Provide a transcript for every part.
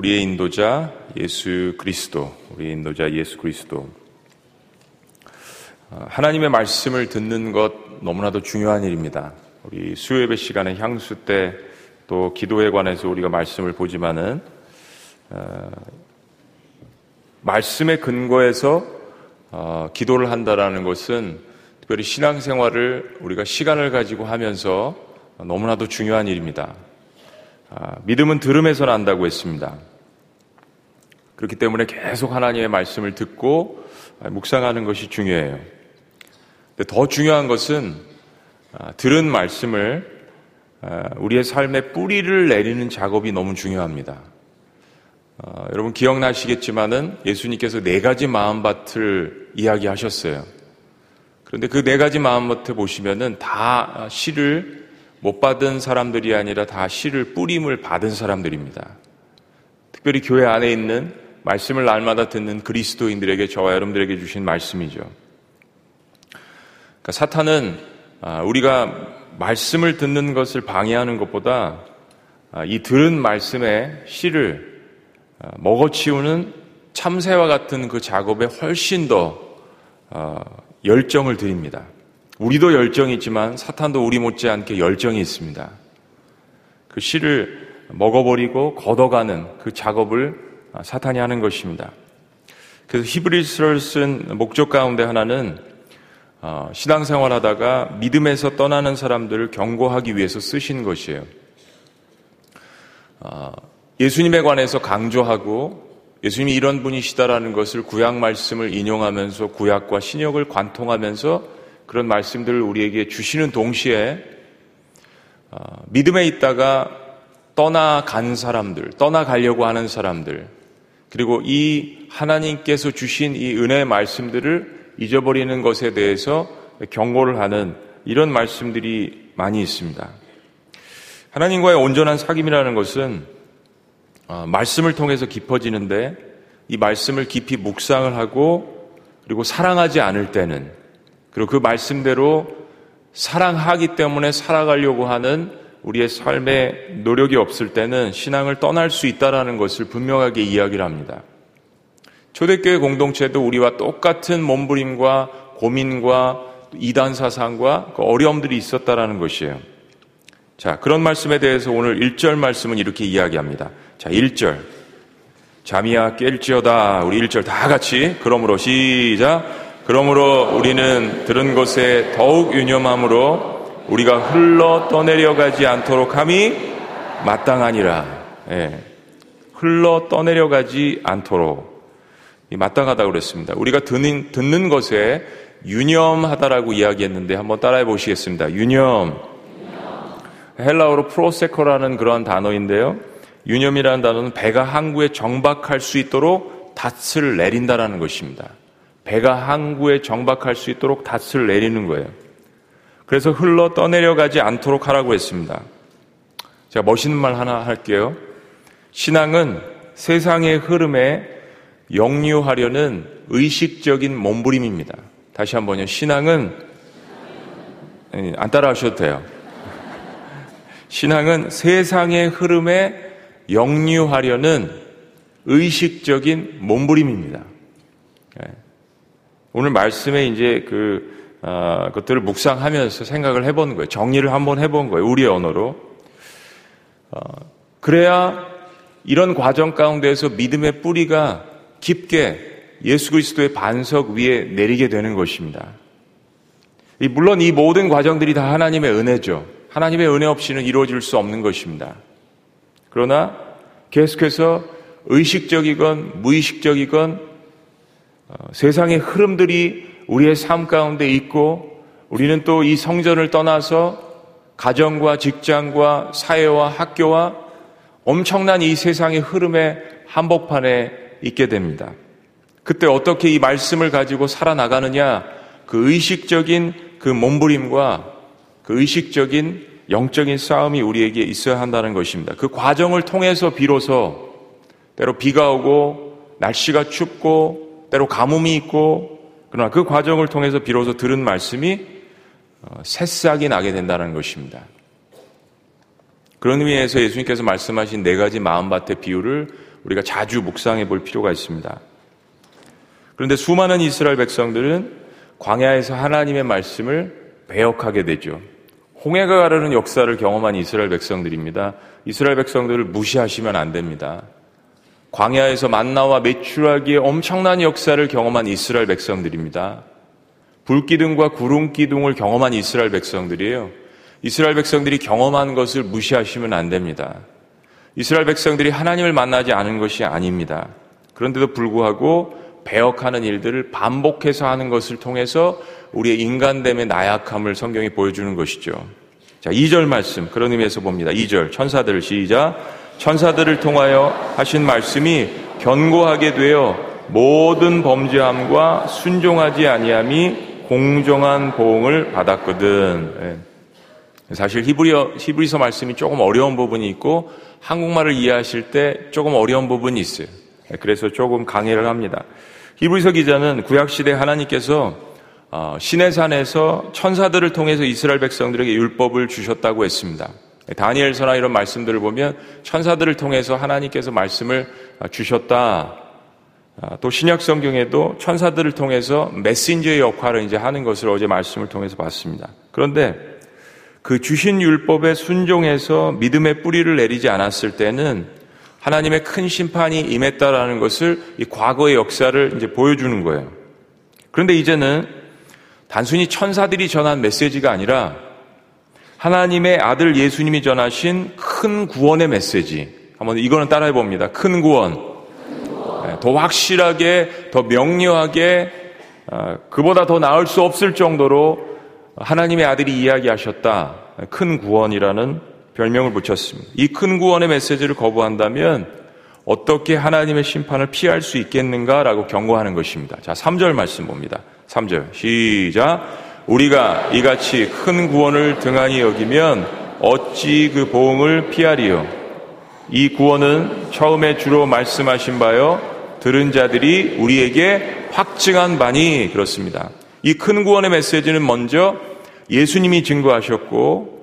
우리의 인도자 예수 그리스도, 우리의 인도자 예수 그리스도. 어, 하나님의 말씀을 듣는 것 너무나도 중요한 일입니다. 우리 수요예배 시간에 향수 때 또 기도에 관해서 우리가 말씀을 보지만은 어, 말씀의 근거에서 어, 기도를 한다라는 것은 특별히 신앙생활을 우리가 시간을 가지고 하면서 너무나도 중요한 일입니다. 아, 믿음은 들음에서 난다고 했습니다. 그렇기 때문에 계속 하나님의 말씀을 듣고 묵상하는 것이 중요해요. 더 중요한 것은 아, 들은 말씀을 아, 우리의 삶에 뿌리를 내리는 작업이 너무 중요합니다. 여러분 기억나시겠지만은 예수님께서 네 가지 마음밭을 이야기하셨어요. 그런데 그 네 가지 마음밭에 보시면은 다 씨를 못 받은 사람들이 아니라 다 씨를 뿌림을 받은 사람들입니다. 특별히 교회 안에 있는 말씀을 날마다 듣는 그리스도인들에게 저와 여러분들에게 주신 말씀이죠. 그러니까 사탄은 아, 우리가 말씀을 듣는 것을 방해하는 것보다 아, 이 들은 말씀의 씨를 아, 먹어치우는 참새와 같은 그 작업에 훨씬 더 열정을 드립니다. 우리도 열정이 있지만 사탄도 우리 못지않게 열정이 있습니다. 그 씨를 먹어버리고 걷어가는 그 작업을 사탄이 하는 것입니다. 그래서 히브리스를 쓴 목적 가운데 하나는 어, 신앙생활 하다가 믿음에서 떠나는 사람들을 경고하기 위해서 쓰신 것이에요. 어, 예수님에 관해서 강조하고 예수님이 이런 분이시다라는 것을 구약 말씀을 인용하면서 구약과 신약을 관통하면서 그런 말씀들을 우리에게 주시는 동시에 어, 믿음에 있다가 떠나간 사람들, 떠나가려고 하는 사람들, 그리고 이 하나님께서 주신 이 은혜의 말씀들을 잊어버리는 것에 대해서 경고를 하는 이런 말씀들이 많이 있습니다. 하나님과의 온전한 사귐이라는 것은 어, 말씀을 통해서 깊어지는데 이 말씀을 깊이 묵상을 하고 그리고 사랑하지 않을 때는 그리고 그 말씀대로 사랑하기 때문에 살아가려고 하는 우리의 삶에 노력이 없을 때는 신앙을 떠날 수 있다라는 것을 분명하게 이야기를 합니다. 초대교회 공동체도 우리와 똑같은 몸부림과 고민과 이단 사상과 그 어려움들이 있었다라는 것이에요. 자, 그런 말씀에 대해서 오늘 1절 말씀은 이렇게 이야기합니다. 자, 1절. 잠이야 깰지어다. 우리 1절 다 같이. 그러므로 시작. 그러므로 우리는 들은 것에 더욱 유념함으로 우리가 흘러 떠내려가지 않도록 함이 마땅하니라. 예. 흘러 떠내려가지 않도록 마땅하다고 그랬습니다. 우리가 듣는, 듣는 것에 유념하다라고 이야기했는데 한번 따라해 보시겠습니다. 유념. 헬라어로 프로세커라는 그러한 단어인데요. 유념이라는 단어는 배가 항구에 정박할 수 있도록 닷을 내린다라는 것입니다. 배가 항구에 정박할 수 있도록 닷을 내리는 거예요. 그래서 흘러 떠내려가지 않도록 하라고 했습니다. 제가 멋있는 말 하나 할게요. 신앙은 세상의 흐름에 역류하려는 의식적인 몸부림입니다. 다시 한번요. 신앙은 예, 안 따라 하셔도 돼요. 신앙은 세상의 흐름에 역류하려는 의식적인 몸부림입니다. 예. 오늘 말씀에 이제 그, 어, 것들을 묵상하면서 생각을 해보는 거예요. 정리를 한번 해본 거예요. 우리의 언어로. 어, 그래야 이런 과정 가운데에서 믿음의 뿌리가 깊게 예수 그리스도의 반석 위에 내리게 되는 것입니다. 물론 이 모든 과정들이 다 하나님의 은혜죠. 하나님의 은혜 없이는 이루어질 수 없는 것입니다. 그러나 계속해서 의식적이건 무의식적이건 어, 세상의 흐름들이 우리의 삶 가운데 있고 우리는 또 이 성전을 떠나서 가정과 직장과 사회와 학교와 엄청난 이 세상의 흐름의 한복판에 있게 됩니다. 그때 어떻게 이 말씀을 가지고 살아나가느냐 그 의식적인 그 몸부림과 그 의식적인 영적인 싸움이 우리에게 있어야 한다는 것입니다. 그 과정을 통해서 비로소 때로 비가 오고 날씨가 춥고 때로 가뭄이 있고 그러나 그 과정을 통해서 비로소 들은 말씀이 어, 새싹이 나게 된다는 것입니다. 그런 의미에서 예수님께서 말씀하신 네 가지 마음밭의 비유를 우리가 자주 묵상해 볼 필요가 있습니다. 그런데 수많은 이스라엘 백성들은 광야에서 하나님의 말씀을 배역하게 되죠. 홍해가 가르는 역사를 경험한 이스라엘 백성들입니다. 이스라엘 백성들을 무시하시면 안 됩니다. 광야에서 만나와 매출하기에 엄청난 역사를 경험한 이스라엘 백성들입니다. 불기둥과 구름기둥을 경험한 이스라엘 백성들이에요. 이스라엘 백성들이 경험한 것을 무시하시면 안 됩니다. 이스라엘 백성들이 하나님을 만나지 않은 것이 아닙니다. 그런데도 불구하고 배역하는 일들을 반복해서 하는 것을 통해서 우리의 인간됨의 나약함을 성경이 보여주는 것이죠. 자, 2절 말씀, 그런 의미에서 봅니다. 2절, 천사들을 시작. 천사들을 통하여 하신 말씀이 견고하게 되어 모든 범죄함과 순종하지 아니함이 공정한 보응을 받았거든. 예. 사실 히브리어, 히브리서 말씀이 조금 어려운 부분이 있고 한국말을 이해하실 때 조금 어려운 부분이 있어요. 예, 그래서 조금 강의를 합니다. 히브리서 기자는 구약 시대 하나님께서 어, 시내산에서 천사들을 통해서 이스라엘 백성들에게 율법을 주셨다고 했습니다. 다니엘서나 이런 말씀들을 보면 천사들을 통해서 하나님께서 말씀을 주셨다. 아, 또 신약 성경에도 천사들을 통해서 메신저의 역할을 이제 하는 것을 어제 말씀을 통해서 봤습니다. 그런데 그 주신 율법에 순종해서 믿음의 뿌리를 내리지 않았을 때는 하나님의 큰 심판이 임했다라는 것을 이 과거의 역사를 이제 보여주는 거예요. 그런데 이제는 단순히 천사들이 전한 메시지가 아니라 하나님의 아들 예수님이 전하신 큰 구원의 메시지. 한번 이거는 따라해 봅니다. 큰 구원. 네, 더 확실하게, 더 명료하게, 어, 그보다 더 나을 수 없을 정도로 하나님의 아들이 이야기하셨다. 큰 구원이라는 별명을 붙였습니다. 이 큰 구원의 메시지를 거부한다면 어떻게 하나님의 심판을 피할 수 있겠는가라고 경고하는 것입니다. 자, 3절 말씀 봅니다. 3절. 시작. 우리가 이같이 큰 구원을 등한히 여기면 어찌 그 보응을 피하리요? 이 구원은 처음에 주로 말씀하신 바요 들은 자들이 우리에게 확증한 바니 그렇습니다. 이 큰 구원의 메시지는 먼저 예수님이 증거하셨고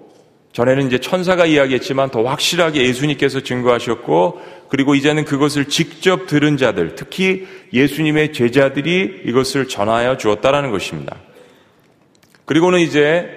전에는 이제 천사가 이야기했지만 더 확실하게 예수님께서 증거하셨고 그리고 이제는 그것을 직접 들은 자들 특히 예수님의 제자들이 이것을 전하여 주었다라는 것입니다. 그리고는 이제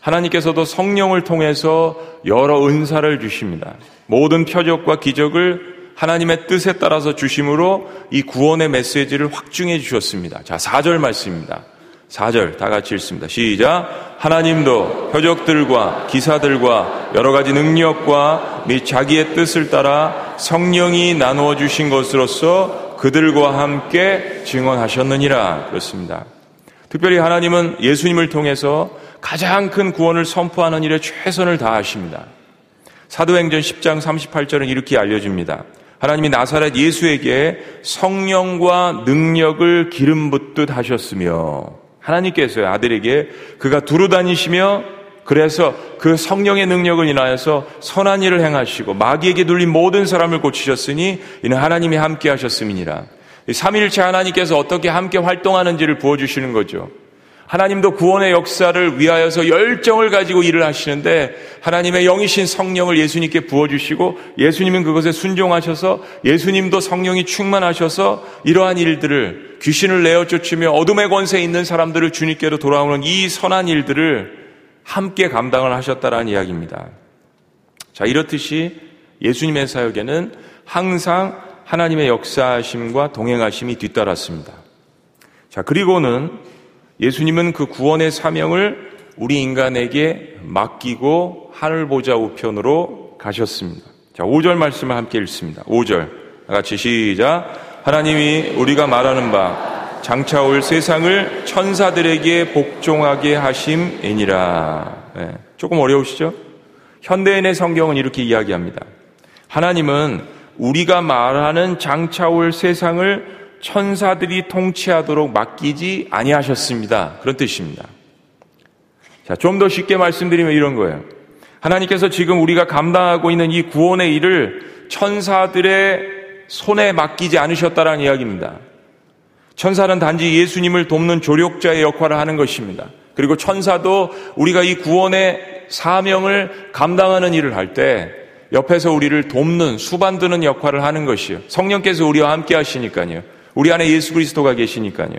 하나님께서도 성령을 통해서 여러 은사를 주십니다. 모든 표적과 기적을 하나님의 뜻에 따라서 주심으로 이 구원의 메시지를 확증해 주셨습니다. 자, 4절 말씀입니다. 4절 다 같이 읽습니다. 시작. 하나님도 표적들과 기사들과 여러 가지 능력과 및 자기의 뜻을 따라 성령이 나누어 주신 것으로서 그들과 함께 증언하셨느니라. 그렇습니다. 특별히 하나님은 예수님을 통해서 가장 큰 구원을 선포하는 일에 최선을 다하십니다. 사도행전 10장 38절은 이렇게 알려줍니다. 하나님이 나사렛 예수에게 성령과 능력을 기름 붓듯 하셨으며 하나님께서 아들에게 그가 두루 다니시며 그래서 그 성령의 능력을 인하여서 선한 일을 행하시고 마귀에게 눌린 모든 사람을 고치셨으니 이는 하나님이 함께 하셨음이니라. 삼일체 하나님께서 어떻게 함께 활동하는지를 부어주시는 거죠. 하나님도 구원의 역사를 위하여서 열정을 가지고 일을 하시는데 하나님의 영이신 성령을 예수님께 부어주시고 예수님은 그것에 순종하셔서 예수님도 성령이 충만하셔서 이러한 일들을 귀신을 내어 쫓으며 어둠의 권세에 있는 사람들을 주님께로 돌아오는 이 선한 일들을 함께 감당을 하셨다라는 이야기입니다. 자, 이렇듯이 예수님의 사역에는 항상 하나님의 역사하심과 동행하심이 뒤따랐습니다. 자, 그리고는 예수님은 그 구원의 사명을 우리 인간에게 맡기고 하늘 보좌 우편으로 가셨습니다. 자, 5절 말씀을 함께 읽습니다. 5절. 같이 시작. 하나님이 우리가 말하는 바 장차 올 세상을 천사들에게 복종하게 하심이니라. 네, 조금 어려우시죠? 현대인의 성경은 이렇게 이야기합니다. 하나님은 우리가 말하는 장차올 세상을 천사들이 통치하도록 맡기지 아니하셨습니다. 그런 뜻입니다. 자, 좀 더 쉽게 말씀드리면 이런 거예요. 하나님께서 지금 우리가 감당하고 있는 이 구원의 일을 천사들의 손에 맡기지 않으셨다라는 이야기입니다. 천사는 단지 예수님을 돕는 조력자의 역할을 하는 것입니다. 그리고 천사도 우리가 이 구원의 사명을 감당하는 일을 할 때 옆에서 우리를 돕는 수반드는 역할을 하는 것이요. 성령께서 우리와 함께 하시니까요. 우리 안에 예수 그리스도가 계시니까요.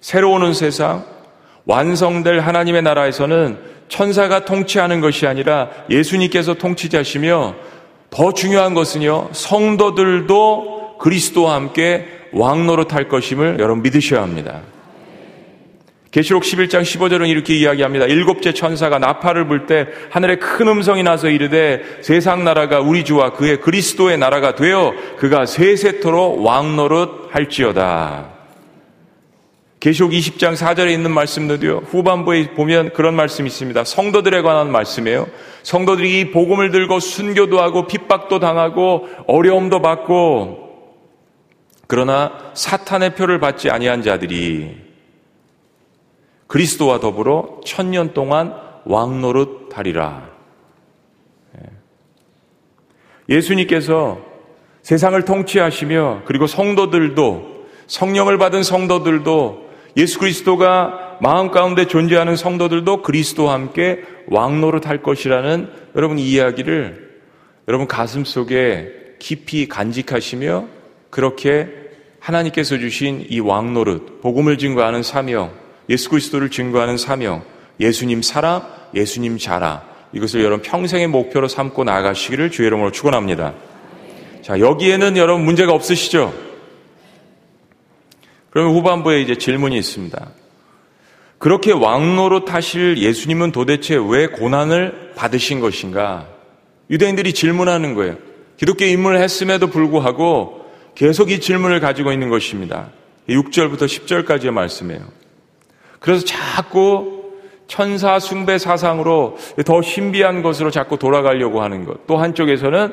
새로 오는 세상, 완성될 하나님의 나라에서는 천사가 통치하는 것이 아니라 예수님께서 통치자시며 더 중요한 것은요, 성도들도 그리스도와 함께 왕노릇 할 것임을 여러분 믿으셔야 합니다. 계시록 11장 15절은 이렇게 이야기합니다. 일곱째 천사가 나팔을 불 때 하늘에 큰 음성이 나서 이르되 세상 나라가 우리 주와 그의 그리스도의 나라가 되어 그가 세세토로 왕노릇 할지어다. 계시록 20장 4절에 있는 말씀도요. 후반부에 보면 그런 말씀이 있습니다. 성도들에 관한 말씀이에요. 성도들이 이 복음을 들고 순교도 하고 핍박도 당하고 어려움도 받고 그러나 사탄의 표를 받지 아니한 자들이 그리스도와 더불어 천년 동안 왕노릇 하리라. 예. 예수님께서 세상을 통치하시며 그리고 성도들도 성령을 받은 성도들도 예수 그리스도가 마음 가운데 존재하는 성도들도 그리스도와 함께 왕노릇 할 것이라는 여러분 이야기를 여러분 가슴 속에 깊이 간직하시며 그렇게 하나님께서 주신 이 왕노릇, 복음을 증거하는 사명, 예수 그리스도를 증거하는 사명, 예수님 사랑, 예수님 자라 이것을 여러분 평생의 목표로 삼고 나가시기를 주의 이름으로 축원합니다. 자, 여기에는 여러분 문제가 없으시죠? 그러면 후반부에 이제 질문이 있습니다. 그렇게 왕노로 타실 예수님은 도대체 왜 고난을 받으신 것인가? 유대인들이 질문하는 거예요. 기독교 입문을 했음에도 불구하고 계속 이 질문을 가지고 있는 것입니다. 6절부터 10절까지의 말씀이에요. 그래서 자꾸 천사 숭배 사상으로 더 신비한 것으로 자꾸 돌아가려고 하는 것. 또 한쪽에서는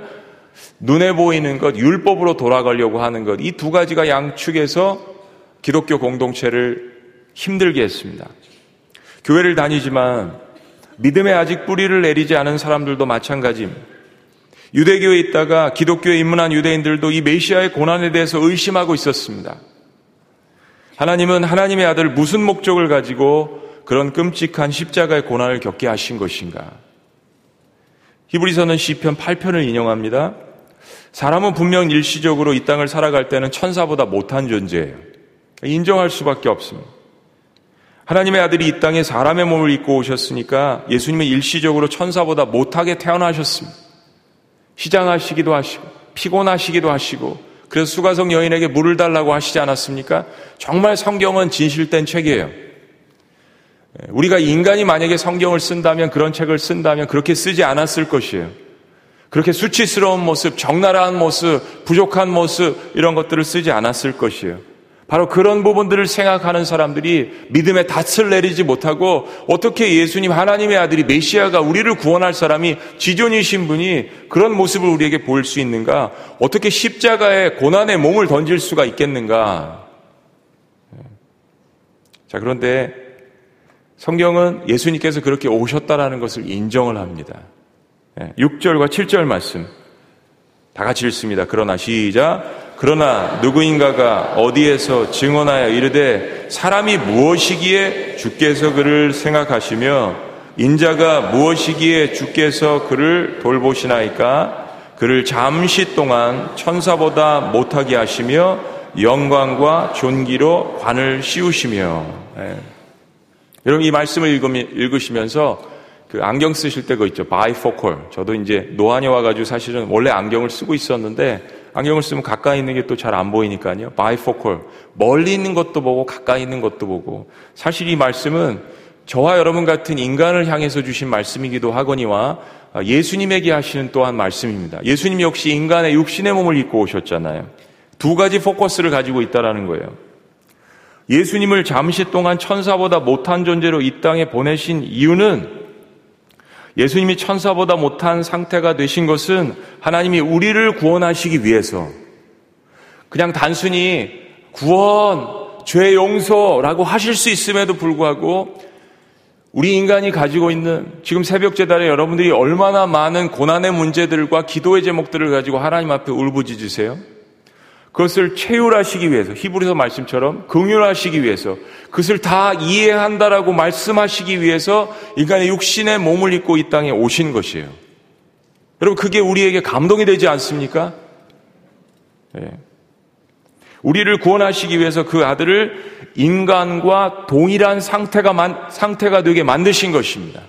눈에 보이는 것, 율법으로 돌아가려고 하는 것. 이 두 가지가 양측에서 기독교 공동체를 힘들게 했습니다. 교회를 다니지만 믿음에 아직 뿌리를 내리지 않은 사람들도 마찬가지입니다. 유대교에 있다가 기독교에 입문한 유대인들도 이 메시아의 고난에 대해서 의심하고 있었습니다. 하나님은 하나님의 아들 무슨 목적을 가지고 그런 끔찍한 십자가의 고난을 겪게 하신 것인가? 히브리서는 시편 8편을 인용합니다. 사람은 분명 일시적으로 이 땅을 살아갈 때는 천사보다 못한 존재예요. 인정할 수밖에 없습니다. 하나님의 아들이 이 땅에 사람의 몸을 입고 오셨으니까 예수님은 일시적으로 천사보다 못하게 태어나셨습니다. 시장하시기도 하시고 피곤하시기도 하시고 그래서 수가성 여인에게 물을 달라고 하시지 않았습니까? 정말 성경은 진실된 책이에요. 예, 우리가 인간이 만약에 성경을 쓴다면 그런 책을 쓴다면 그렇게 쓰지 않았을 것이에요. 그렇게 수치스러운 모습, 적나라한 모습, 부족한 모습 이런 것들을 쓰지 않았을 것이에요. 바로 그런 부분들을 생각하는 사람들이 믿음의 닻을 내리지 못하고 어떻게 예수님 하나님의 아들이 메시아가 우리를 구원할 사람이 지존이신 분이 그런 모습을 우리에게 보일 수 있는가? 어떻게 십자가에 고난의 몸을 던질 수가 있겠는가? 자, 그런데 성경은 예수님께서 그렇게 오셨다라는 것을 인정을 합니다. 6절과 7절 말씀. 다 같이 읽습니다. 그러나 시작. 그러나 누구인가가 어디에서 증언하여 이르되 사람이 무엇이기에 주께서 그를 생각하시며 인자가 무엇이기에 주께서 그를 돌보시나이까? 그를 잠시 동안 천사보다 못하게 하시며 영광과 존귀로 관을 씌우시며. 예. 여러분 이 말씀을 읽으시면서 그 안경 쓰실 때그 있죠. bifocal 저도 이제 노안이 와가지고 사실은 원래 안경을 쓰고 있었는데 안경을 쓰면 가까이 있는 게 또 잘 안 보이니까요. bifocal. 멀리 있는 것도 보고 가까이 있는 것도 보고. 사실 이 말씀은 저와 여러분 같은 인간을 향해서 주신 말씀이기도 하거니와 예수님에게 하시는 또한 말씀입니다. 예수님 역시 인간의 육신의 몸을 입고 오셨잖아요. 두 가지 포커스를 가지고 있다라는 거예요. 예수님을 잠시 동안 천사보다 못한 존재로 이 땅에 보내신 이유는 예수님이 천사보다 못한 상태가 되신 것은 하나님이 우리를 구원하시기 위해서 그냥 단순히 구원, 죄 용서라고 하실 수 있음에도 불구하고 우리 인간이 가지고 있는 지금 새벽 재단에 여러분들이 얼마나 많은 고난의 문제들과 기도의 제목들을 가지고 하나님 앞에 울부짖으세요? 그것을 채율하시기 위해서 히브리서 말씀처럼 긍휼하시기 위해서 그것을 다 이해한다라고 말씀하시기 위해서 인간의 육신의 몸을 입고 이 땅에 오신 것이에요. 여러분, 그게 우리에게 감동이 되지 않습니까? 네. 우리를 구원하시기 위해서 그 아들을 인간과 동일한 상태가, 만, 상태가 되게 만드신 것입니다.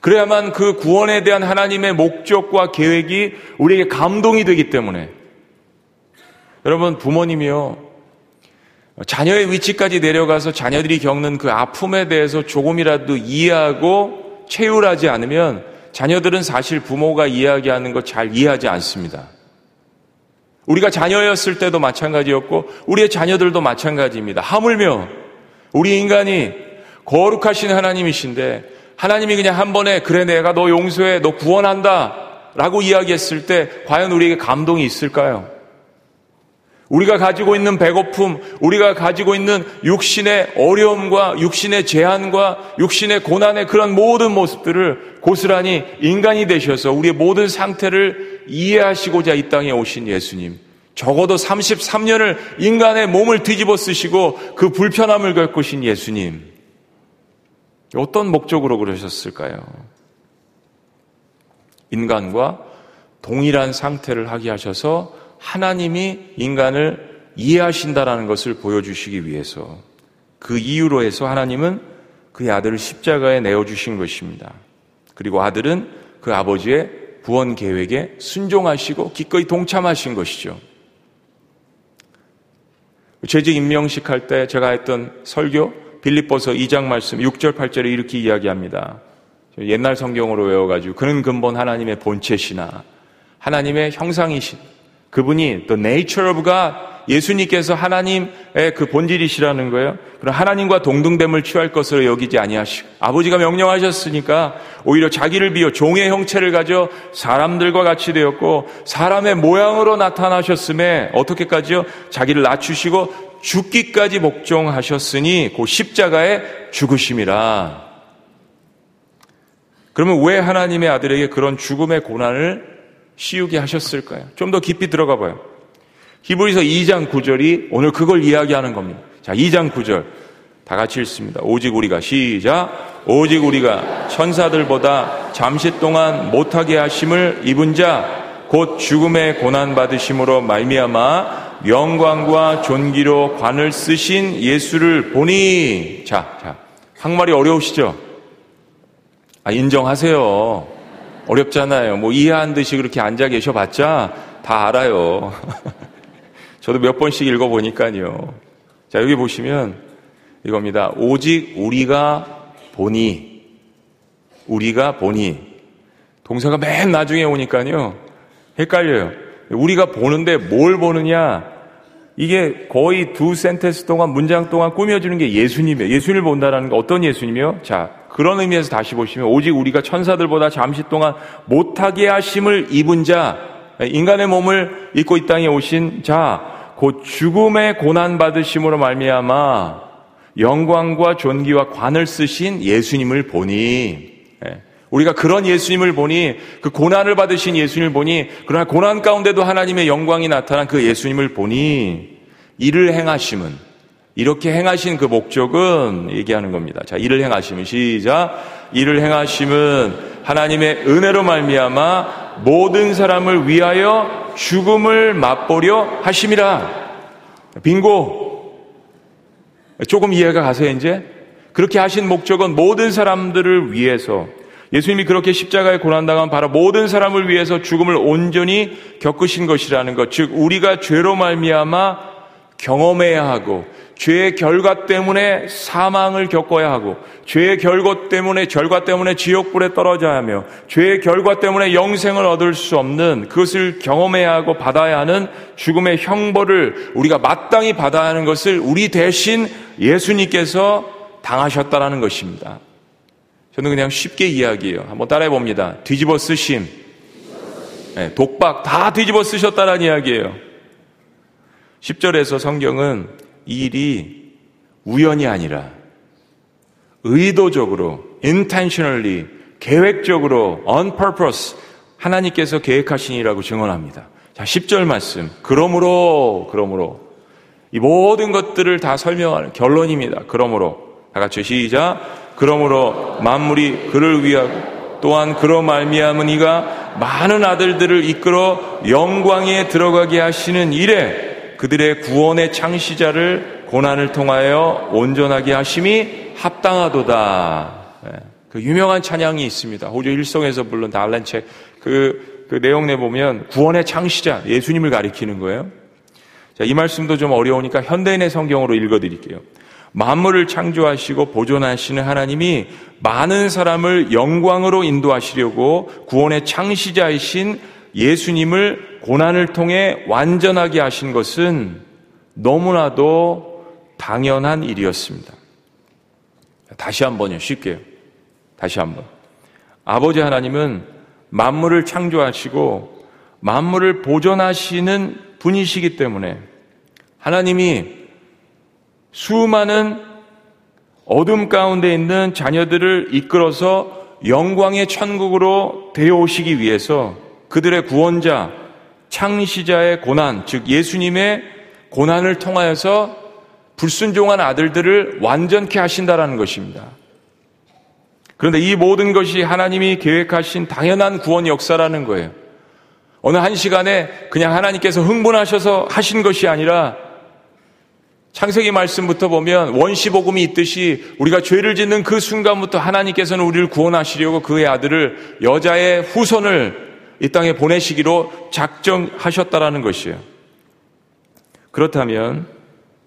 그래야만 그 구원에 대한 하나님의 목적과 계획이 우리에게 감동이 되기 때문에 여러분 부모님이요 자녀의 위치까지 내려가서 자녀들이 겪는 그 아픔에 대해서 조금이라도 이해하고 체휼하지 않으면 자녀들은 사실 부모가 이야기하는 것잘 이해하지 않습니다. 우리가 자녀였을 때도 마찬가지였고 우리의 자녀들도 마찬가지입니다. 하물며 우리 인간이 거룩하신 하나님이신데 하나님이 그냥 한 번에 그래 내가 너 용서해 너 구원한다 라고 이야기했을 때 과연 우리에게 감동이 있을까요? 우리가 가지고 있는 배고픔, 우리가 가지고 있는 육신의 어려움과 육신의 제한과 육신의 고난의 그런 모든 모습들을 고스란히 인간이 되셔서 우리의 모든 상태를 이해하시고자 이 땅에 오신 예수님. 적어도 33년을 인간의 몸을 뒤집어 쓰시고 그 불편함을 겪으신 예수님. 어떤 목적으로 그러셨을까요? 인간과 동일한 상태를 하게 하셔서 하나님이 인간을 이해하신다라는 것을 보여주시기 위해서 그 이유로 해서 하나님은 그의 아들을 십자가에 내어주신 것입니다. 그리고 아들은 그 아버지의 구원 계획에 순종하시고 기꺼이 동참하신 것이죠. 재직 임명식 할 때 제가 했던 설교 빌립보서 2장 말씀 6절 8절에 이렇게 이야기합니다. 옛날 성경으로 외워가지고 그는 근본 하나님의 본체시나 하나님의 형상이신 그분이 the nature of God 예수님께서 하나님의 그 본질이시라는 거예요. 그럼 하나님과 동등됨을 취할 것으로 여기지 아니하시고 아버지가 명령하셨으니까 오히려 자기를 비워 종의 형체를 가져 사람들과 같이 되었고 사람의 모양으로 나타나셨음에 어떻게까지요? 자기를 낮추시고 죽기까지 복종하셨으니 그 십자가에 죽으심이라. 그러면 왜 하나님의 아들에게 그런 죽음의 고난을 씌우게 하셨을까요? 좀 더 깊이 들어가 봐요. 히브리서 2장 9절이 오늘 그걸 이야기하는 겁니다. 자, 2장 9절. 다 같이 읽습니다. 오직 우리가 시작. 오직 우리가 천사들보다 잠시 동안 못하게 하심을 입은 자 곧 죽음의 고난 받으심으로 말미암아 영광과 존귀로 관을 쓰신 예수를 보니 자, 자 한말이 어려우시죠? 아, 인정하세요. 어렵잖아요. 뭐 이해한 듯이 그렇게 앉아 계셔봤자 다 알아요. 저도 몇 번씩 읽어보니까요. 자, 여기 보시면 이겁니다. 오직 우리가 보니, 우리가 보니. 동사가 맨 나중에 오니까요. 헷갈려요. 우리가 보는데 뭘 보느냐? 이게 거의 두 센텐스 동안 문장 동안 꾸며주는 게 예수님이에요. 예수님을 본다라는 게 어떤 예수님이요? 자, 그런 의미에서 다시 보시면 오직 우리가 천사들보다 잠시 동안 못하게 하심을 입은 자, 인간의 몸을 입고 이 땅에 오신 자, 곧 죽음의 고난 받으심으로 말미암아 영광과 존귀와 관을 쓰신 예수님을 보니 예. 우리가 그런 예수님을 보니 그 고난을 받으신 예수님을 보니 그러나 고난 가운데도 하나님의 영광이 나타난 그 예수님을 보니 이를 행하심은 이렇게 행하신 그 목적은 얘기하는 겁니다. 자, 이를 행하심은 시작. 이를 행하심은 하나님의 은혜로 말미암아 모든 사람을 위하여 죽음을 맛보려 하심이라. 빙고. 조금 이해가 가세요, 이제? 그렇게 하신 목적은 모든 사람들을 위해서 예수님이 그렇게 십자가에 고난당한 바로 모든 사람을 위해서 죽음을 온전히 겪으신 것이라는 것. 즉 우리가 죄로 말미암아 경험해야 하고 죄의 결과 때문에 사망을 겪어야 하고 죄의 결과 때문에 결과 때문에 지옥불에 떨어져야 하며 죄의 결과 때문에 영생을 얻을 수 없는 그것을 경험해야 하고 받아야 하는 죽음의 형벌을 우리가 마땅히 받아야 하는 것을 우리 대신 예수님께서 당하셨다라는 것입니다. 저는 그냥 쉽게 이야기해요. 한번 따라해 봅니다. 뒤집어 쓰심. 네, 독박 다 뒤집어 쓰셨다는 이야기예요. 10절에서 성경은 이 일이 우연이 아니라 의도적으로, intentionally, 계획적으로, on purpose, 하나님께서 계획하신이라고 증언합니다. 자, 10절 말씀. 그러므로, 그러므로. 이 모든 것들을 다 설명하는 결론입니다. 그러므로. 다 같이 시작. 그러므로 만물이 그를 위하고 또한 그로 말미암은 이가 많은 아들들을 이끌어 영광에 들어가게 하시는 일에 그들의 구원의 창시자를 고난을 통하여 온전하게 하심이 합당하도다. 예, 그 유명한 찬양이 있습니다. 호주 일성에서 부른 달란 책. 그, 그 내용 내 보면 구원의 창시자, 예수님을 가리키는 거예요. 자, 이 말씀도 좀 어려우니까 현대인의 성경으로 읽어 드릴게요. 만물을 창조하시고 보존하시는 하나님이 많은 사람을 영광으로 인도하시려고 구원의 창시자이신 예수님을 고난을 통해 완전하게 하신 것은 너무나도 당연한 일이었습니다. 다시 한번요, 쉽게요. 다시 한번. 아버지 하나님은 만물을 창조하시고 만물을 보존하시는 분이시기 때문에 하나님이 수많은 어둠 가운데 있는 자녀들을 이끌어서 영광의 천국으로 데려오시기 위해서 그들의 구원자, 창시자의 고난, 즉 예수님의 고난을 통하여서 불순종한 아들들을 완전케 하신다라는 것입니다. 그런데 이 모든 것이 하나님이 계획하신 당연한 구원 역사라는 거예요. 어느 한 시간에 그냥 하나님께서 흥분하셔서 하신 것이 아니라 창세기 말씀부터 보면 원시 복음이 있듯이 우리가 죄를 짓는 그 순간부터 하나님께서는 우리를 구원하시려고 그의 아들을 여자의 후손을 이 땅에 보내시기로 작정하셨다라는 것이에요. 그렇다면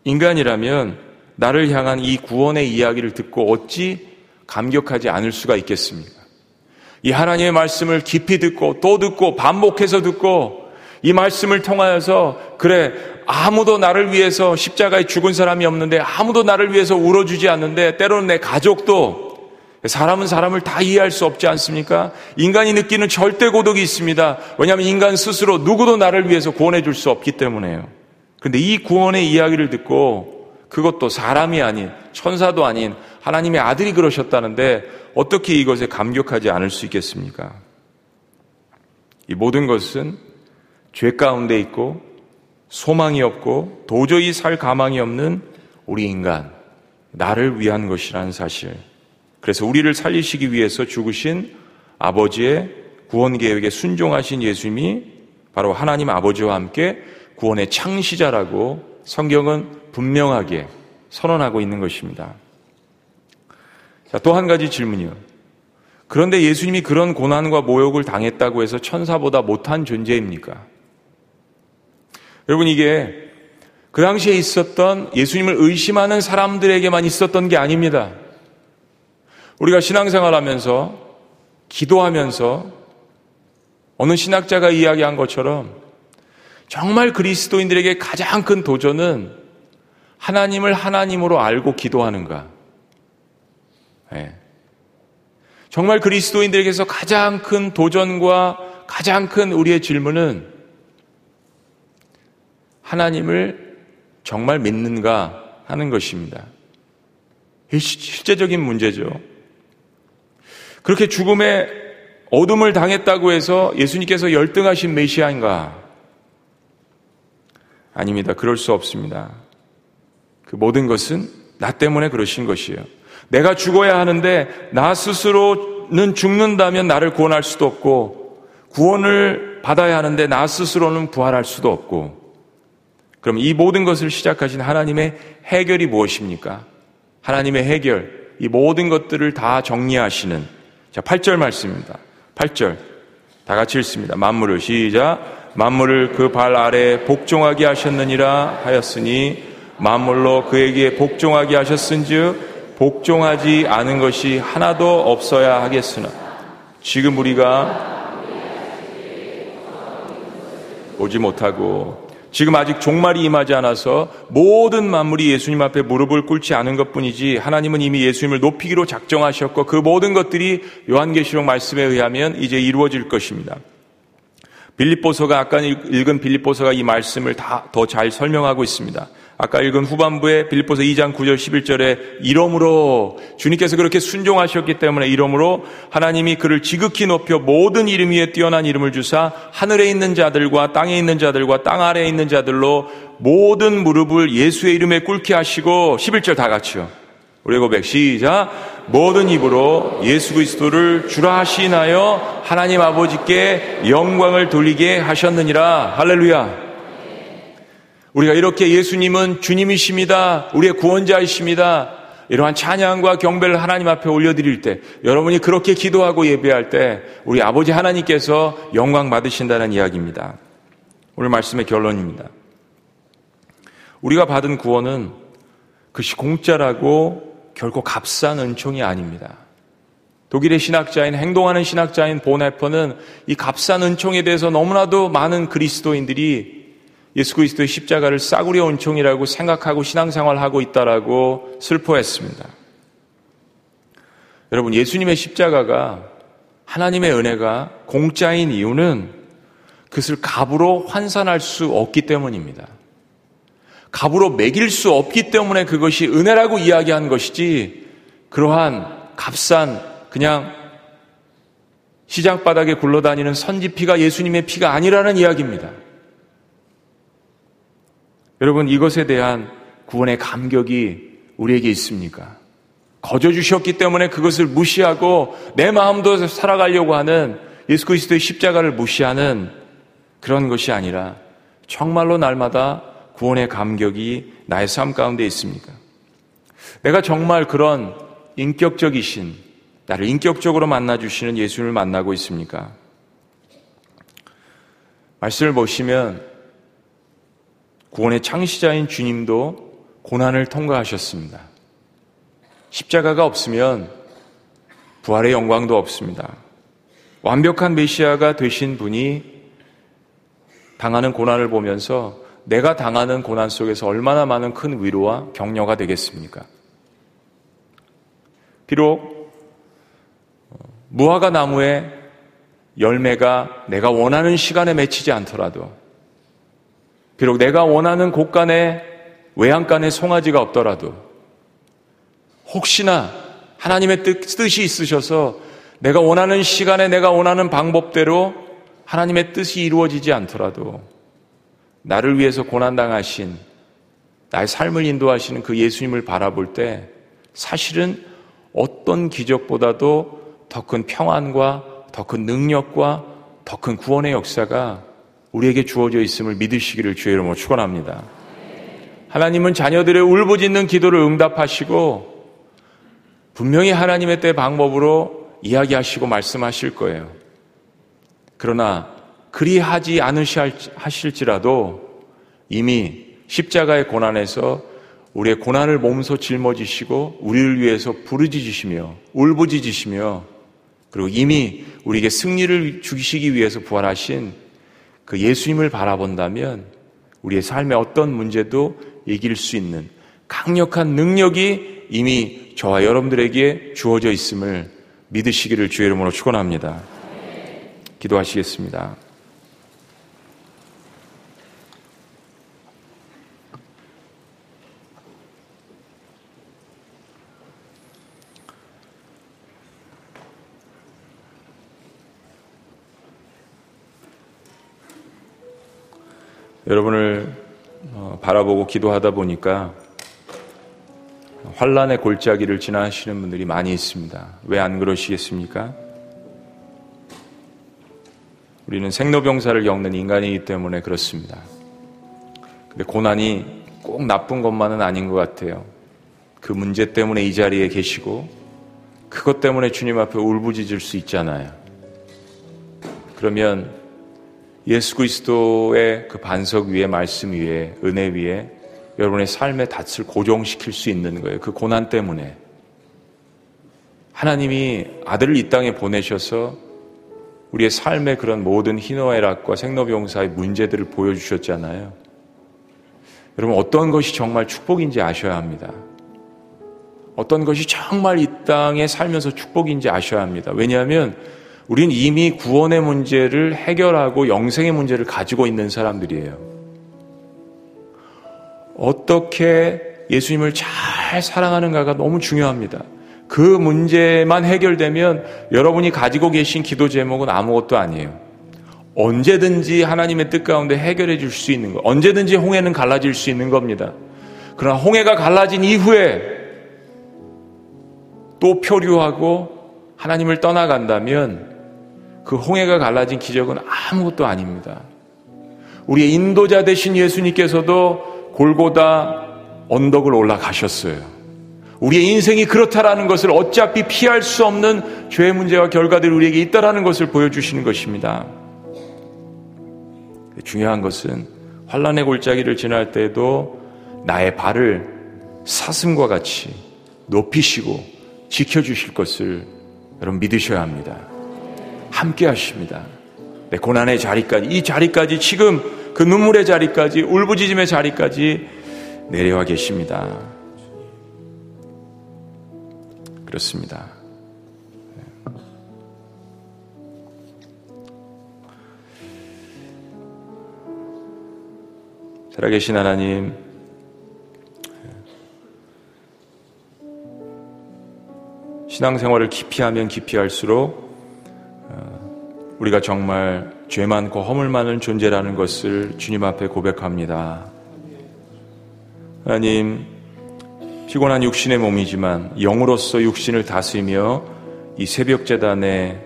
인간이라면 나를 향한 이 구원의 이야기를 듣고 어찌 감격하지 않을 수가 있겠습니까? 이 하나님의 말씀을 깊이 듣고 또 듣고 반복해서 듣고 이 말씀을 통하여서 그래 아무도 나를 위해서 십자가에 죽은 사람이 없는데 아무도 나를 위해서 울어주지 않는데 때로는 내 가족도 사람은 사람을 다 이해할 수 없지 않습니까? 인간이 느끼는 절대 고독이 있습니다. 왜냐하면 인간 스스로 누구도 나를 위해서 구원해 줄 수 없기 때문에요. 근데 이 구원의 이야기를 듣고 그것도 사람이 아닌 천사도 아닌 하나님의 아들이 그러셨다는데 어떻게 이것에 감격하지 않을 수 있겠습니까? 이 모든 것은 죄 가운데 있고 소망이 없고 도저히 살 가망이 없는 우리 인간, 나를 위한 것이라는 사실. 그래서 우리를 살리시기 위해서 죽으신 아버지의 구원 계획에 순종하신 예수님이 바로 하나님 아버지와 함께 구원의 창시자라고 성경은 분명하게 선언하고 있는 것입니다. 자, 또 한 가지 질문이요. 그런데 예수님이 그런 고난과 모욕을 당했다고 해서 천사보다 못한 존재입니까? 여러분 이게 그 당시에 있었던 예수님을 의심하는 사람들에게만 있었던 게 아닙니다. 우리가 신앙생활 하면서 기도하면서 어느 신학자가 이야기한 것처럼 정말 그리스도인들에게 가장 큰 도전은 하나님을 하나님으로 알고 기도하는가. 네. 정말 그리스도인들에게서 가장 큰 도전과 가장 큰 우리의 질문은 하나님을 정말 믿는가 하는 것입니다. 실제적인 문제죠. 그렇게 죽음의 어둠을 당했다고 해서 예수님께서 열등하신 메시아인가? 아닙니다. 그럴 수 없습니다. 그 모든 것은 나 때문에 그러신 것이에요. 내가 죽어야 하는데 나 스스로는 죽는다면 나를 구원할 수도 없고 구원을 받아야 하는데 나 스스로는 부활할 수도 없고 그럼 이 모든 것을 시작하신 하나님의 해결이 무엇입니까? 하나님의 해결, 이 모든 것들을 다 정리하시는 자, 8절 말씀입니다. 8절. 다 같이 읽습니다. 만물을 시작. 만물을 그 발 아래 복종하게 하셨느니라 하였으니 만물로 그에게 복종하게 하셨은즉 복종하지 않은 것이 하나도 없어야 하겠으나 지금 우리가 오지 못하고 지금 아직 종말이 임하지 않아서 모든 만물이 예수님 앞에 무릎을 꿇지 않은 것 뿐이지 하나님은 이미 예수님을 높이기로 작정하셨고 그 모든 것들이 요한계시록 말씀에 의하면 이제 이루어질 것입니다. 빌립보서가 아까 읽은 빌립보서가 이 말씀을 다 더 잘 설명하고 있습니다. 아까 읽은 후반부에 빌립보서 2장 9절 11절에 이름으로 주님께서 그렇게 순종하셨기 때문에 이름으로 하나님이 그를 지극히 높여 모든 이름 위에 뛰어난 이름을 주사 하늘에 있는 자들과 땅에 있는 자들과 땅 아래에 있는 자들로 모든 무릎을 예수의 이름에 꿇게 하시고 11절 다 같이요. 우리 고백 시작. 모든 입으로 예수 그리스도를 주라 하시나요? 하나님 아버지께 영광을 돌리게 하셨느니라. 할렐루야. 우리가 이렇게 예수님은 주님이십니다. 우리의 구원자이십니다. 이러한 찬양과 경배를 하나님 앞에 올려드릴 때, 여러분이 그렇게 기도하고 예배할 때, 우리 아버지 하나님께서 영광 받으신다는 이야기입니다. 오늘 말씀의 결론입니다. 우리가 받은 구원은 그것이 공짜라고 결코 값싼 은총이 아닙니다. 독일의 신학자인 행동하는 신학자인 보네퍼는 이 값싼 은총에 대해서 너무나도 많은 그리스도인들이 예수 그리스도의 십자가를 싸구려 은총이라고 생각하고 신앙생활하고 있다라고 슬퍼했습니다. 여러분 예수님의 십자가가 하나님의 은혜가 공짜인 이유는 그것을 값으로 환산할 수 없기 때문입니다. 값으로 매길 수 없기 때문에 그것이 은혜라고 이야기하는 것이지 그러한 값싼 그냥 시장 바닥에 굴러다니는 선지피가 예수님의 피가 아니라는 이야기입니다. 여러분 이것에 대한 구원의 감격이 우리에게 있습니까? 거저 주셨기 때문에 그것을 무시하고 내 마음도 살아가려고 하는 예수 그리스도의 십자가를 무시하는 그런 것이 아니라 정말로 날마다 구원의 감격이 나의 삶 가운데 있습니까? 내가 정말 그런 인격적이신 나를 인격적으로 만나 주시는 예수를 만나고 있습니까? 말씀을 보시면 구원의 창시자인 주님도 고난을 통과하셨습니다. 십자가가 없으면 부활의 영광도 없습니다. 완벽한 메시아가 되신 분이 당하는 고난을 보면서 내가 당하는 고난 속에서 얼마나 많은 큰 위로와 격려가 되겠습니까? 비록 무화과 나무의 열매가 내가 원하는 시간에 맺히지 않더라도 비록 내가 원하는 곳간에 외양간에 송아지가 없더라도 혹시나 하나님의 뜻이 있으셔서 내가 원하는 시간에 내가 원하는 방법대로 하나님의 뜻이 이루어지지 않더라도 나를 위해서 고난당하신 나의 삶을 인도하시는 그 예수님을 바라볼 때 사실은 어떤 기적보다도 더 큰 평안과 더 큰 능력과 더 큰 구원의 역사가 우리에게 주어져 있음을 믿으시기를 주의 이름으로 축원합니다. 하나님은 자녀들의 울부짖는 기도를 응답하시고 분명히 하나님의 때 방법으로 이야기하시고 말씀하실 거예요. 그러나 그리하지 않으실지라도 이미 십자가의 고난에서 우리의 고난을 몸소 짊어지시고 우리를 위해서 부르짖으시며 울부짖으시며 그리고 이미 우리에게 승리를 주시기 위해서 부활하신 그 예수님을 바라본다면 우리의 삶의 어떤 문제도 이길 수 있는 강력한 능력이 이미 저와 여러분들에게 주어져 있음을 믿으시기를 주의 이름으로 축원합니다. 기도하시겠습니다. 여러분을 어, 바라보고 기도하다 보니까 환란의 골짜기를 지나시는 분들이 많이 있습니다. 왜 안 그러시겠습니까? 우리는 생로병사를 겪는 인간이기 때문에 그렇습니다. 근데 고난이 꼭 나쁜 것만은 아닌 것 같아요. 그 문제 때문에 이 자리에 계시고 그것 때문에 주님 앞에 울부짖을 수 있잖아요. 그러면 예수 그리스도의 그 반석 위에 말씀 위에 은혜 위에 여러분의 삶의 닻을 고정시킬 수 있는 거예요. 그 고난 때문에. 하나님이 아들을 이 땅에 보내셔서 우리의 삶의 그런 모든 희노애락과 생로병사의 문제들을 보여주셨잖아요. 여러분 어떤 것이 정말 축복인지 아셔야 합니다. 어떤 것이 정말 이 땅에 살면서 축복인지 아셔야 합니다. 왜냐하면 우린 이미 구원의 문제를 해결하고 영생의 문제를 가지고 있는 사람들이에요. 어떻게 예수님을 잘 사랑하는가가 너무 중요합니다. 그 문제만 해결되면 여러분이 가지고 계신 기도 제목은 아무것도 아니에요. 언제든지 하나님의 뜻 가운데 해결해 줄 수 있는 거. 언제든지 홍해는 갈라질 수 있는 겁니다. 그러나 홍해가 갈라진 이후에 또 표류하고 하나님을 떠나간다면 그 홍해가 갈라진 기적은 아무것도 아닙니다. 우리의 인도자 되신 예수님께서도 골고다 언덕을 올라가셨어요. 우리의 인생이 그렇다라는 것을 어차피 피할 수 없는 죄의 문제와 결과들이 우리에게 있다라는 것을 보여주시는 것입니다. 중요한 것은 환란의 골짜기를 지날 때에도 나의 발을 사슴과 같이 높이시고 지켜주실 것을 여러분 믿으셔야 합니다. 함께 하십니다. 내 고난의 자리까지, 이 자리까지 지금 그 눈물의 자리까지, 울부짖음의 자리까지 내려와 계십니다. 그렇습니다. 살아계신 하나님, 신앙생활을 깊이 하면 깊이 할수록 어, 우리가 정말 죄 많고 허물 많은 존재라는 것을 주님 앞에 고백합니다. 하나님, 피곤한 육신의 몸이지만 영으로서 육신을 다스리며 이 새벽 재단에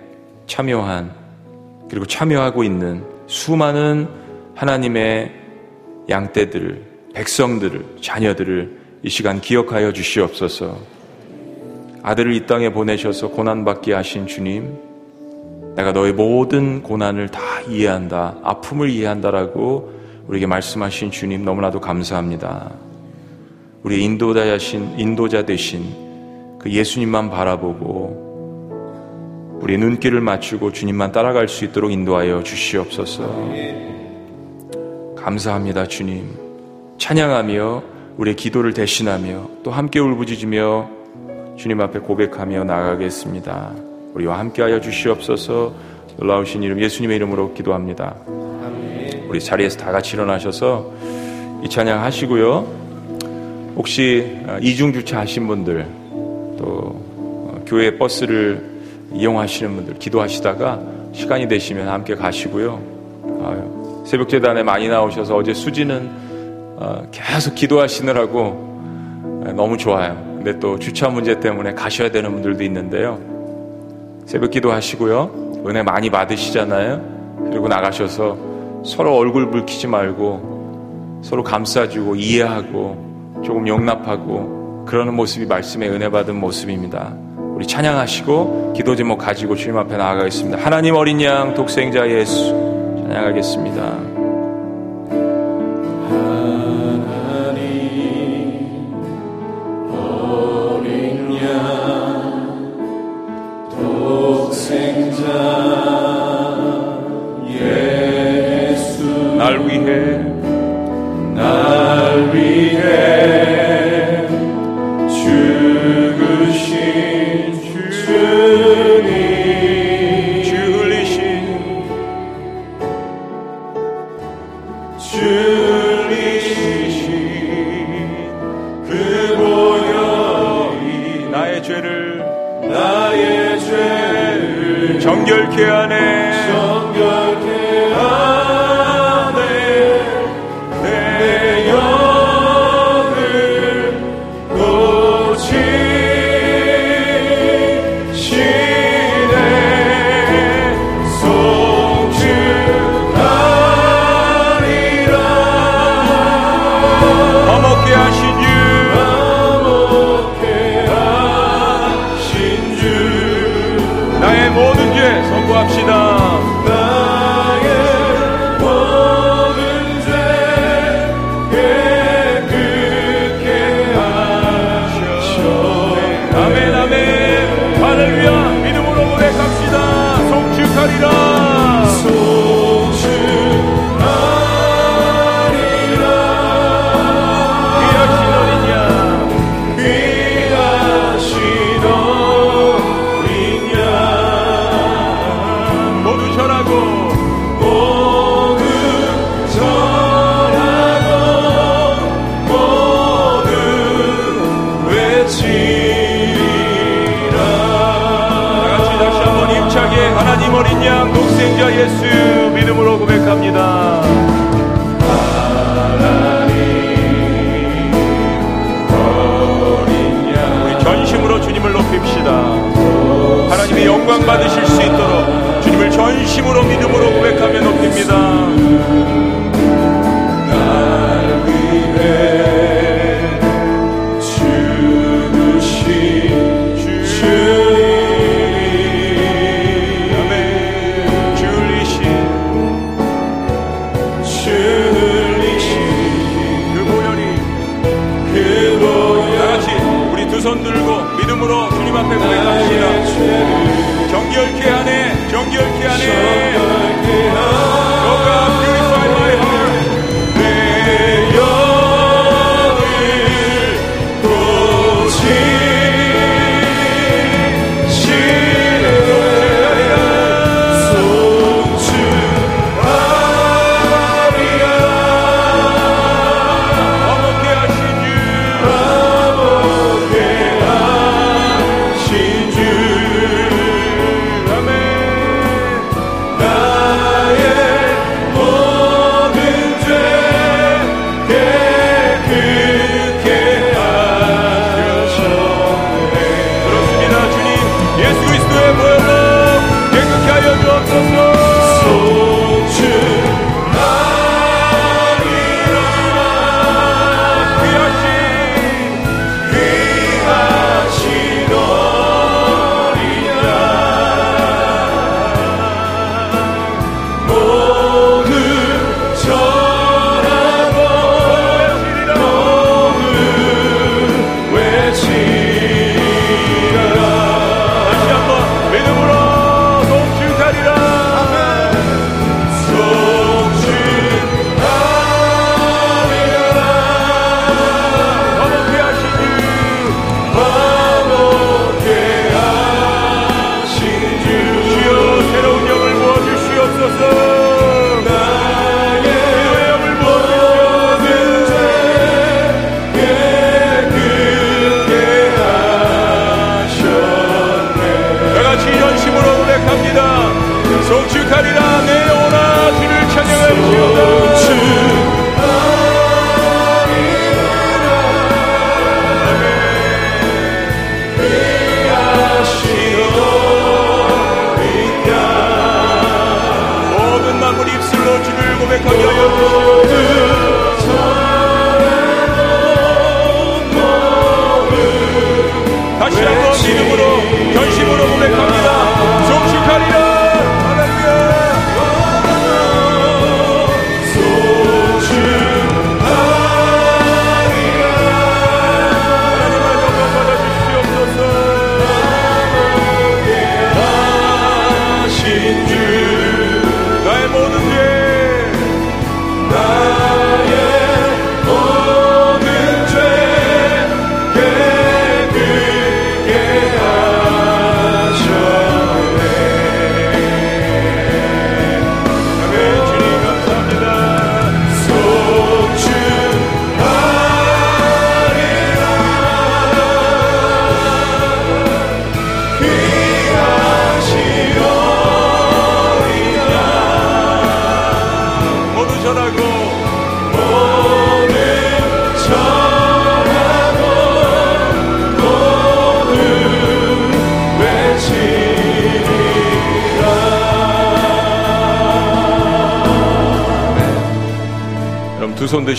참여한 그리고 참여하고 있는 수많은 하나님의 양떼들, 백성들을, 자녀들을 이 시간 기억하여 주시옵소서. 아들을 이 땅에 보내셔서 고난받게 하신 주님, 내가 너의 모든 고난을 다 이해한다, 아픔을 이해한다라고 우리에게 말씀하신 주님 너무나도 감사합니다. 우리 인도자신, 인도자 되신 그 예수님만 바라보고 우리 눈길을 맞추고 주님만 따라갈 수 있도록 인도하여 주시옵소서. 감사합니다, 주님. 찬양하며 우리의 기도를 대신하며 또 함께 울부짖으며 주님 앞에 고백하며 나가겠습니다. 우리와 함께하여 주시옵소서. 놀라우신 이름 예수님의 이름으로 기도합니다. 우리 자리에서 다 같이 일어나셔서 이 찬양 하시고요. 혹시 아, 이중 주차하신 분들 또 어, 교회 버스를 이용하시는 분들 기도하시다가 시간이 되시면 함께 가시고요. 새벽 재단에 많이 나오셔서 어제 수지는 어, 계속 기도하시느라고 너무 좋아요. 근데 또 주차 문제 때문에 가셔야 되는 분들도 있는데요. 새벽 기도하시고요. 은혜 많이 받으시잖아요. 그리고 나가셔서 서로 얼굴 붉히지 말고 서로 감싸주고 이해하고 조금 용납하고 그러는 모습이 말씀에 은혜 받은 모습입니다. 우리 찬양하시고 기도 제목 가지고 주님 앞에 나아가겠습니다. 하나님 어린 양 독생자 예수 찬양하겠습니다.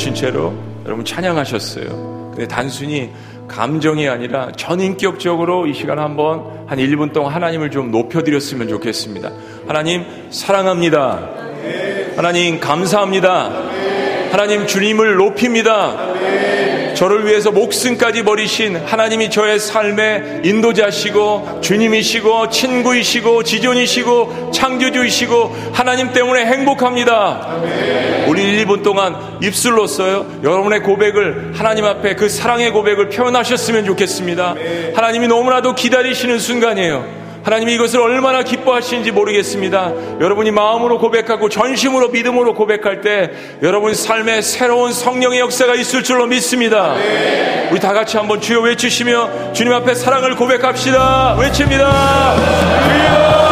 드신 채로 여러분 찬양하셨어요. 근데 단순히 감정이 아니라 전인격적으로 이 시간 한번 한 1분 동안 하나님을 좀 높여드렸으면 좋겠습니다. 하나님 사랑합니다. 하나님 감사합니다. 하나님 주님을 높입니다. 저를 위해서 목숨까지 버리신 하나님이 저의 삶의 인도자시고 주님이시고 친구이시고 지존이시고 창조주이시고 하나님 때문에 행복합니다. 우리 1, 2분 동안 입술로써요. 여러분의 고백을 하나님 앞에 그 사랑의 고백을 표현하셨으면 좋겠습니다. 하나님이 너무나도 기다리시는 순간이에요. 하나님이 이것을 얼마나 기뻐하시는지 모르겠습니다. 여러분이 마음으로 고백하고 전심으로 믿음으로 고백할 때 여러분 삶에 새로운 성령의 역사가 있을 줄로 믿습니다. 우리 다 같이 한번 주여 외치시며 주님 앞에 사랑을 고백합시다. 외칩니다. 주여!